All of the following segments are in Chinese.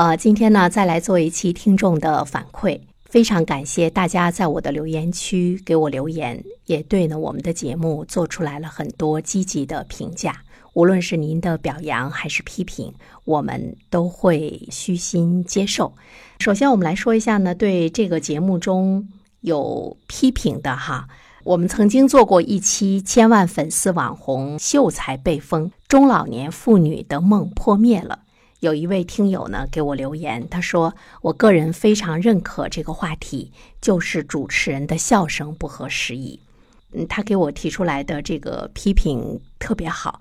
呃，今天呢，再来做一期听众的反馈，非常感谢大家在我的留言区给我留言，也对呢我们的节目做出来了很多积极的评价。无论是您的表扬还是批评，我们都会虚心接受。首先，我们来说一下呢，对这个节目中有批评的哈。我们曾经做过一期千万粉丝网红秀才被封，中老年妇女的梦破灭了。有一位听友呢给我留言，他说：“我个人非常认可这个话题，就是主持人的笑声不合时宜。”嗯，他给我提出来的这个批评特别好。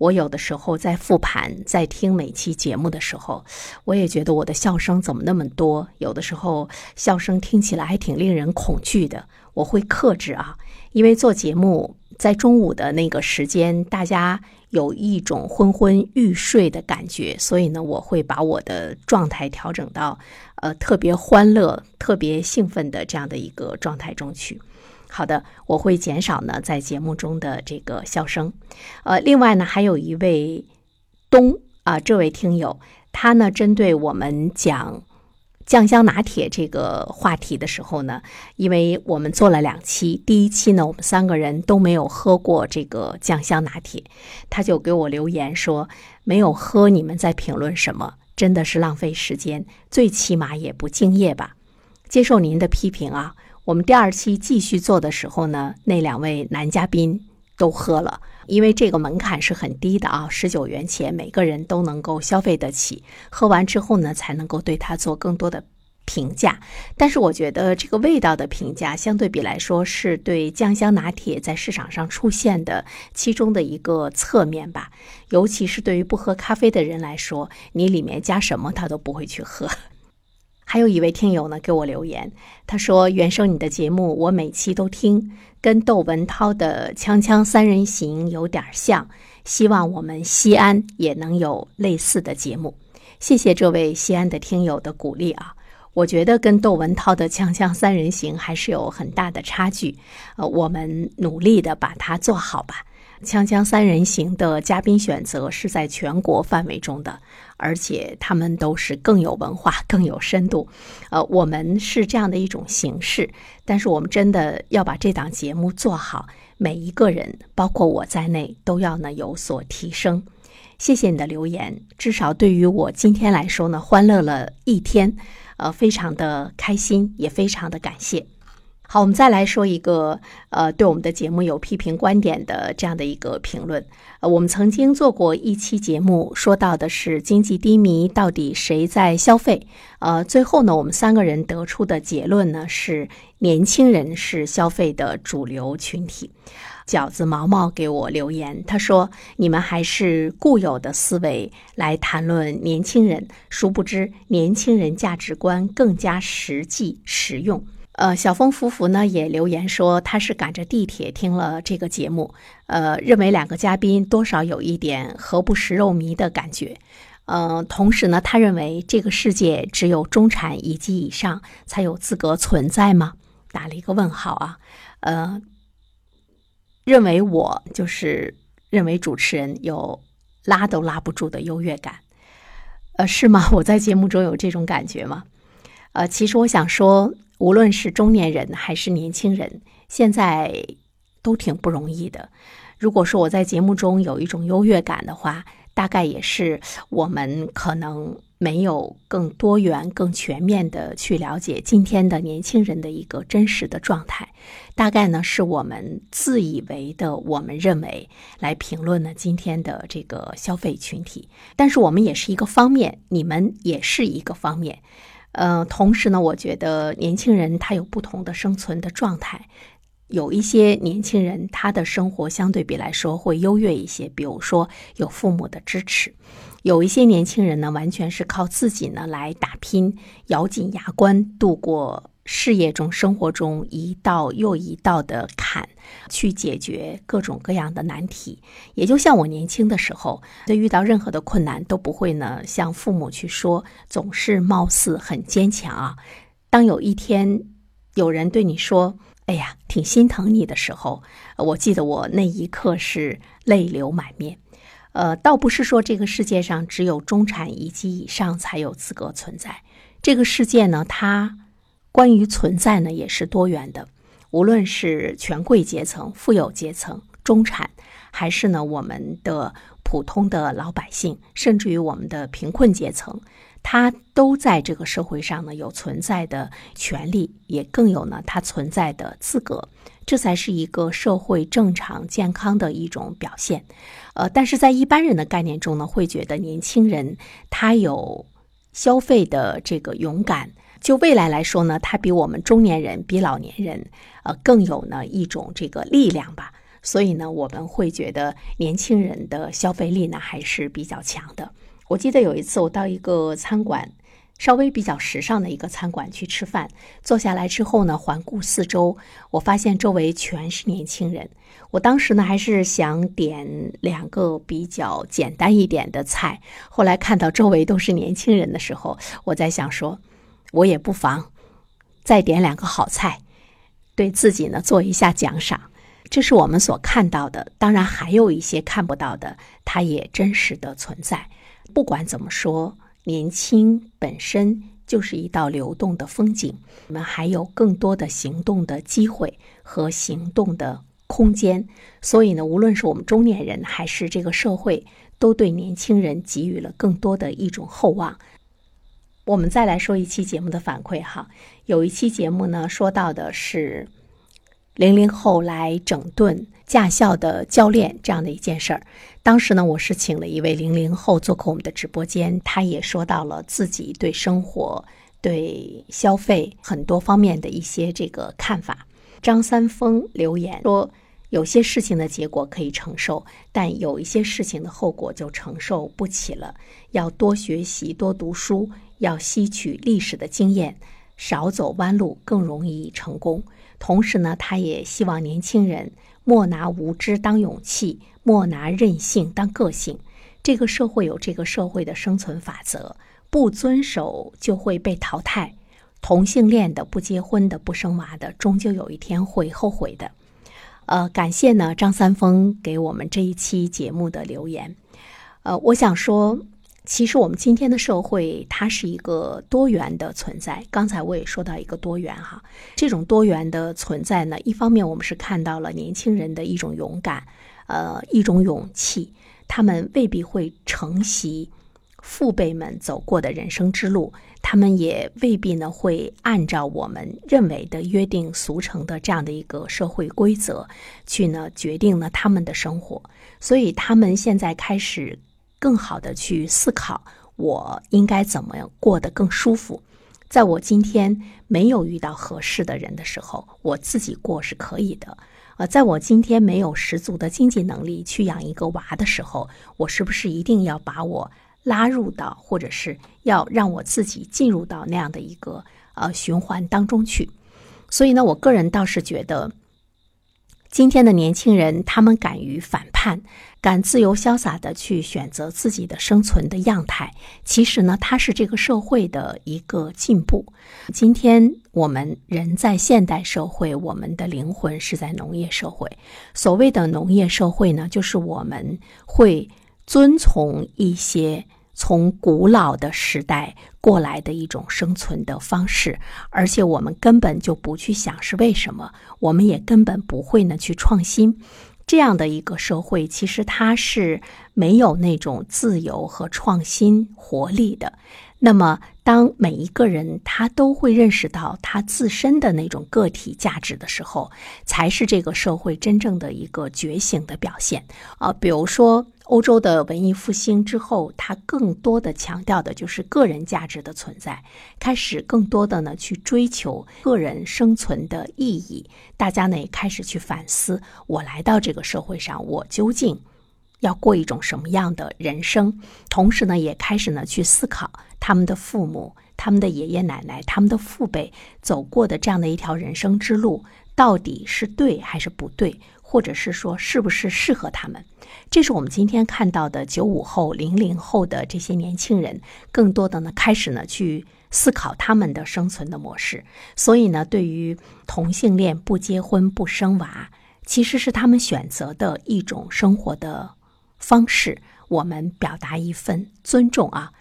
我有的时候在复盘，在听每期节目的时候，我也觉得我的笑声怎么那么多？有的时候笑声听起来还挺令人恐惧的。我会克制啊，因为做节目在中午的那个时间，大家。有一种昏昏欲睡的感觉，所以呢，我会把我的状态调整到，呃，特别欢乐、特别兴奋的这样的一个状态中去。好的，我会减少呢在节目中的这个笑声。呃，另外呢，还有一位东啊，这位听友，他呢针对我们讲。酱香拿铁这个话题的时候呢，因为我们做了两期，第一期呢，我们三个人都没有喝过这个酱香拿铁，他就给我留言说没有喝，你们在评论什么？真的是浪费时间，最起码也不敬业吧？接受您的批评啊，我们第二期继续做的时候呢，那两位男嘉宾都喝了。因为这个门槛是很低的啊，十九元钱每个人都能够消费得起。喝完之后呢，才能够对它做更多的评价。但是我觉得这个味道的评价，相对比来说是对酱香拿铁在市场上出现的其中的一个侧面吧。尤其是对于不喝咖啡的人来说，你里面加什么他都不会去喝。还有一位听友呢给我留言，他说：“原生你的节目我每期都听，跟窦文涛的《锵锵三人行》有点像，希望我们西安也能有类似的节目。”谢谢这位西安的听友的鼓励啊！我觉得跟窦文涛的《锵锵三人行》还是有很大的差距，呃，我们努力的把它做好吧。《锵锵三人行》的嘉宾选择是在全国范围中的，而且他们都是更有文化、更有深度。呃，我们是这样的一种形式，但是我们真的要把这档节目做好，每一个人，包括我在内，都要呢有所提升。谢谢你的留言，至少对于我今天来说呢，欢乐了一天，呃，非常的开心，也非常的感谢。好，我们再来说一个，呃，对我们的节目有批评观点的这样的一个评论。呃，我们曾经做过一期节目，说到的是经济低迷，到底谁在消费？呃，最后呢，我们三个人得出的结论呢是，年轻人是消费的主流群体。饺子毛毛给我留言，他说：“你们还是固有的思维来谈论年轻人，殊不知年轻人价值观更加实际实用。”呃，小峰夫妇呢也留言说，他是赶着地铁听了这个节目，呃，认为两个嘉宾多少有一点何不食肉糜的感觉。呃，同时呢，他认为这个世界只有中产以及以上才有资格存在吗？打了一个问号啊。呃，认为我就是认为主持人有拉都拉不住的优越感，呃，是吗？我在节目中有这种感觉吗？呃，其实我想说。无论是中年人还是年轻人，现在都挺不容易的。如果说我在节目中有一种优越感的话，大概也是我们可能没有更多元、更全面的去了解今天的年轻人的一个真实的状态。大概呢，是我们自以为的，我们认为来评论呢今天的这个消费群体。但是我们也是一个方面，你们也是一个方面。呃，同时呢，我觉得年轻人他有不同的生存的状态，有一些年轻人他的生活相对比来说会优越一些，比如说有父母的支持；有一些年轻人呢，完全是靠自己呢来打拼，咬紧牙关度过。事业中、生活中一道又一道的坎，去解决各种各样的难题。也就像我年轻的时候，在遇到任何的困难都不会呢向父母去说，总是貌似很坚强啊。当有一天有人对你说：“哎呀，挺心疼你的时候”，我记得我那一刻是泪流满面。呃，倒不是说这个世界上只有中产以及以上才有资格存在。这个世界呢，它关于存在呢也是多元的。无论是权贵阶层、富有阶层、中产，还是呢我们的普通的老百姓，甚至于我们的贫困阶层，他都在这个社会上呢有存在的权利，也更有呢他存在的资格。这才是一个社会正常健康的一种表现，呃，但是在一般人的概念中呢，会觉得年轻人他有消费的这个勇敢，就未来来说呢，他比我们中年人、比老年人，呃，更有呢一种这个力量吧。所以呢，我们会觉得年轻人的消费力呢还是比较强的。我记得有一次我到一个餐馆。稍微比较时尚的一个餐馆去吃饭，坐下来之后呢，环顾四周，我发现周围全是年轻人。我当时呢还是想点两个比较简单一点的菜，后来看到周围都是年轻人的时候，我在想说，我也不妨再点两个好菜，对自己呢做一下奖赏。这是我们所看到的，当然还有一些看不到的，它也真实的存在。不管怎么说。年轻本身就是一道流动的风景，我们还有更多的行动的机会和行动的空间。所以呢，无论是我们中年人还是这个社会，都对年轻人给予了更多的一种厚望。我们再来说一期节目的反馈哈，有一期节目呢，说到的是零零后来整顿。驾校的教练这样的一件事儿，当时呢，我是请了一位零零后做客我们的直播间，他也说到了自己对生活、对消费很多方面的一些这个看法。张三丰留言说：“有些事情的结果可以承受，但有一些事情的后果就承受不起了。要多学习，多读书，要吸取历史的经验，少走弯路，更容易成功。同时呢，他也希望年轻人。”莫拿无知当勇气，莫拿任性当个性。这个社会有这个社会的生存法则，不遵守就会被淘汰。同性恋的、不结婚的、不生娃的，终究有一天会后悔的。呃，感谢呢张三丰给我们这一期节目的留言。呃，我想说。其实我们今天的社会，它是一个多元的存在。刚才我也说到一个多元哈，这种多元的存在呢，一方面我们是看到了年轻人的一种勇敢，呃，一种勇气，他们未必会承袭父辈们走过的人生之路，他们也未必呢会按照我们认为的约定俗成的这样的一个社会规则去呢决定了他们的生活，所以他们现在开始。更好的去思考，我应该怎么样过得更舒服。在我今天没有遇到合适的人的时候，我自己过是可以的。呃，在我今天没有十足的经济能力去养一个娃的时候，我是不是一定要把我拉入到，或者是要让我自己进入到那样的一个呃循环当中去？所以呢，我个人倒是觉得。今天的年轻人，他们敢于反叛，敢自由潇洒的去选择自己的生存的样态。其实呢，它是这个社会的一个进步。今天我们人在现代社会，我们的灵魂是在农业社会。所谓的农业社会呢，就是我们会遵从一些。从古老的时代过来的一种生存的方式，而且我们根本就不去想是为什么，我们也根本不会呢去创新。这样的一个社会，其实它是没有那种自由和创新活力的。那么，当每一个人他都会认识到他自身的那种个体价值的时候，才是这个社会真正的一个觉醒的表现啊。比如说。欧洲的文艺复兴之后，它更多的强调的就是个人价值的存在，开始更多的呢去追求个人生存的意义。大家呢也开始去反思：我来到这个社会上，我究竟要过一种什么样的人生？同时呢，也开始呢去思考他们的父母、他们的爷爷奶奶、他们的父辈走过的这样的一条人生之路，到底是对还是不对？或者是说，是不是适合他们？这是我们今天看到的九五后、零零后的这些年轻人，更多的呢，开始呢去思考他们的生存的模式。所以呢，对于同性恋不结婚不生娃，其实是他们选择的一种生活的方式。我们表达一份尊重啊。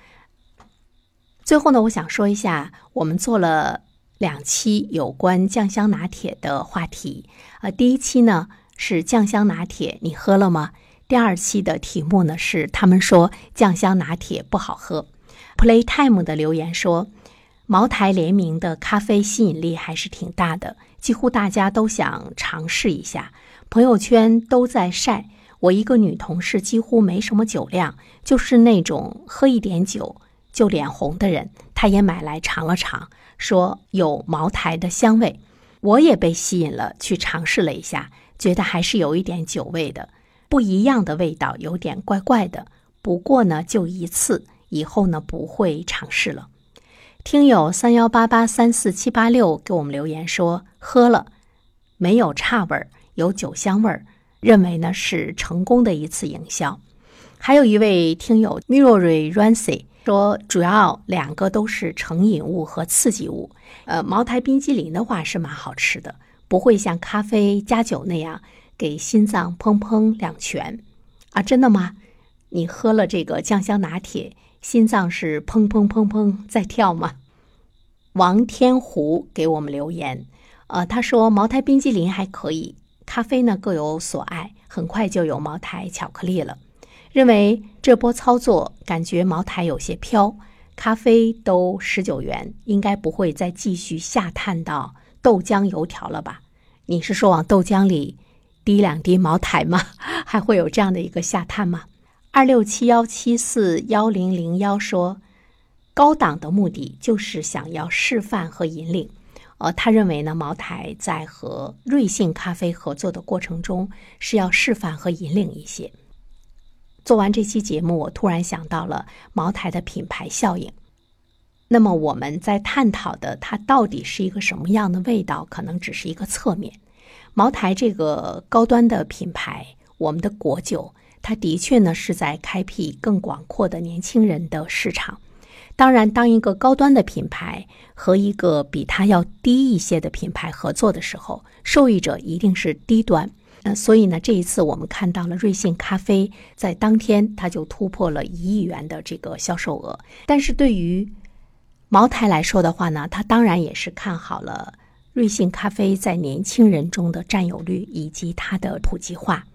最后呢，我想说一下，我们做了两期有关酱香拿铁的话题。呃，第一期呢是酱香拿铁，你喝了吗？第二期的题目呢是他们说酱香拿铁不好喝。Playtime 的留言说，茅台联名的咖啡吸引力还是挺大的，几乎大家都想尝试一下。朋友圈都在晒，我一个女同事几乎没什么酒量，就是那种喝一点酒就脸红的人。她也买来尝了尝，说有茅台的香味。我也被吸引了，去尝试了一下，觉得还是有一点酒味的，不一样的味道，有点怪怪的。不过呢，就一次，以后呢不会尝试了。听友三幺八八三四七八六给我们留言说，喝了没有差味儿。有酒香味儿，认为呢是成功的一次营销。还有一位听友 Mirori Rancy 说，主要两个都是成瘾物和刺激物。呃，茅台冰激凌的话是蛮好吃的，不会像咖啡加酒那样给心脏砰砰两拳啊！真的吗？你喝了这个酱香拿铁，心脏是砰砰砰砰在跳吗？王天湖给我们留言，呃，他说茅台冰激凌还可以。咖啡呢各有所爱，很快就有茅台巧克力了。认为这波操作感觉茅台有些飘，咖啡都十九元，应该不会再继续下探到豆浆油条了吧？你是说往豆浆里滴两滴茅台吗？还会有这样的一个下探吗？二六七幺七四幺零零幺说，高档的目的就是想要示范和引领。呃，他认为呢，茅台在和瑞幸咖啡合作的过程中是要示范和引领一些。做完这期节目，我突然想到了茅台的品牌效应。那么我们在探讨的它到底是一个什么样的味道，可能只是一个侧面。茅台这个高端的品牌，我们的国酒，它的确呢是在开辟更广阔的年轻人的市场。当然，当一个高端的品牌和一个比它要低一些的品牌合作的时候，受益者一定是低端。呃，所以呢，这一次我们看到了瑞幸咖啡在当天它就突破了一亿元的这个销售额。但是对于茅台来说的话呢，它当然也是看好了瑞幸咖啡在年轻人中的占有率以及它的普及化。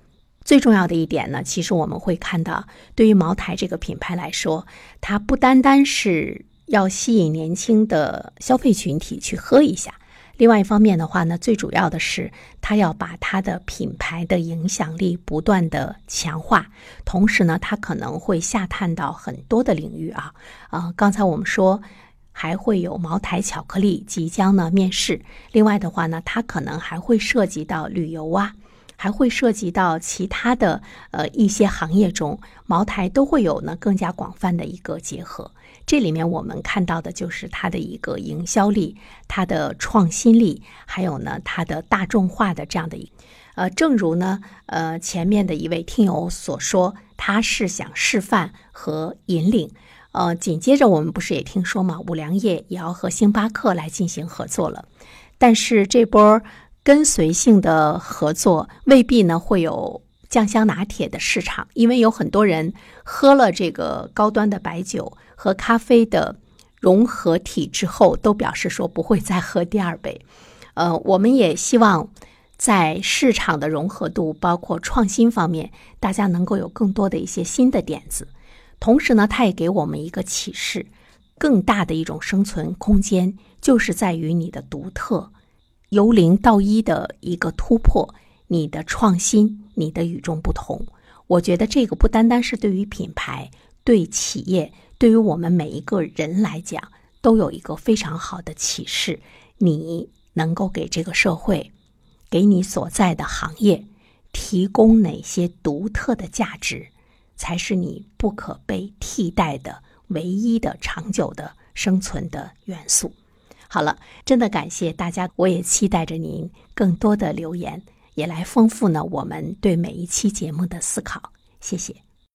最重要的一点呢，其实我们会看到，对于茅台这个品牌来说，它不单单是要吸引年轻的消费群体去喝一下，另外一方面的话呢，最主要的是它要把它的品牌的影响力不断的强化，同时呢，它可能会下探到很多的领域啊啊，刚才我们说还会有茅台巧克力即将呢面世，另外的话呢，它可能还会涉及到旅游啊。还会涉及到其他的呃一些行业中，茅台都会有呢更加广泛的一个结合。这里面我们看到的就是它的一个营销力、它的创新力，还有呢它的大众化的这样的一呃，正如呢呃前面的一位听友所说，他是想示范和引领。呃，紧接着我们不是也听说嘛，五粮液也要和星巴克来进行合作了，但是这波。跟随性的合作未必呢会有酱香拿铁的市场，因为有很多人喝了这个高端的白酒和咖啡的融合体之后，都表示说不会再喝第二杯。呃，我们也希望在市场的融合度，包括创新方面，大家能够有更多的一些新的点子。同时呢，它也给我们一个启示：更大的一种生存空间，就是在于你的独特。由零到一的一个突破，你的创新，你的与众不同。我觉得这个不单单是对于品牌、对企业、对于我们每一个人来讲，都有一个非常好的启示。你能够给这个社会，给你所在的行业提供哪些独特的价值，才是你不可被替代的唯一的长久的生存的元素。好了，真的感谢大家，我也期待着您更多的留言，也来丰富呢我们对每一期节目的思考。谢谢。